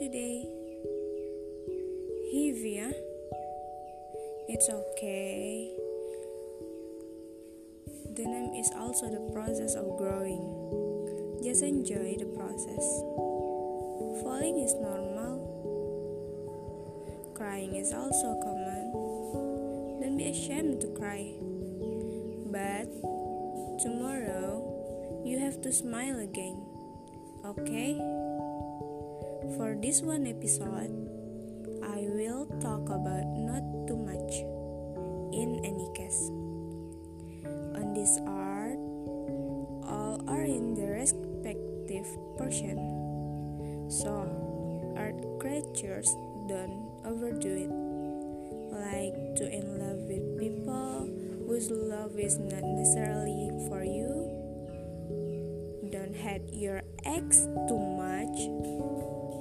today? Heavy, yeah? It's okay. The name is also the process of growing. Just enjoy the process. Falling is normal. Crying is also common. Don't be ashamed to cry. But tomorrow you have to smile again. Okay? For this one episode, I will talk about not too much in any case. On this art, all are in the respective portion. So, art creatures don't overdo it. Like to in love with people whose love is not necessarily for you. Don't your ex too much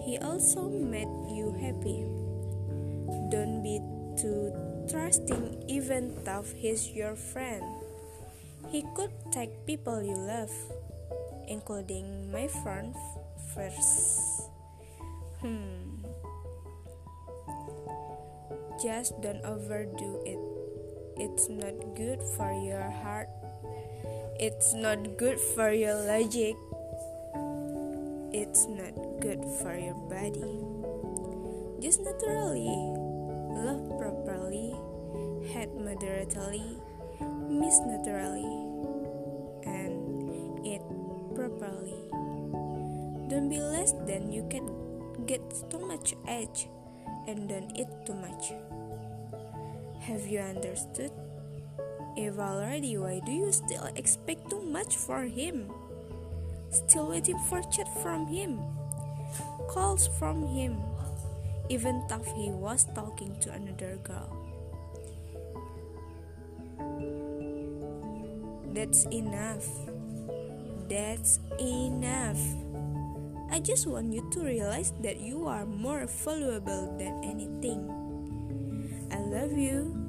he also made you happy. Don't be too trusting, even though he's your friend. He could take people you love, including my friend first. Hmm. Just don't overdo it. It's not good for your heart. It's not good for your logic it's not good for your body. Just naturally, love properly, hate moderately, miss naturally, and eat properly. Don't be less than you can get too much edge and don't eat too much. Have you understood? If already, why do you still expect too much for him? still waiting for chat from him, calls from him, even though he was talking to another girl. That's enough. That's enough. I just want you to realize that you are more valuable than anything. I love you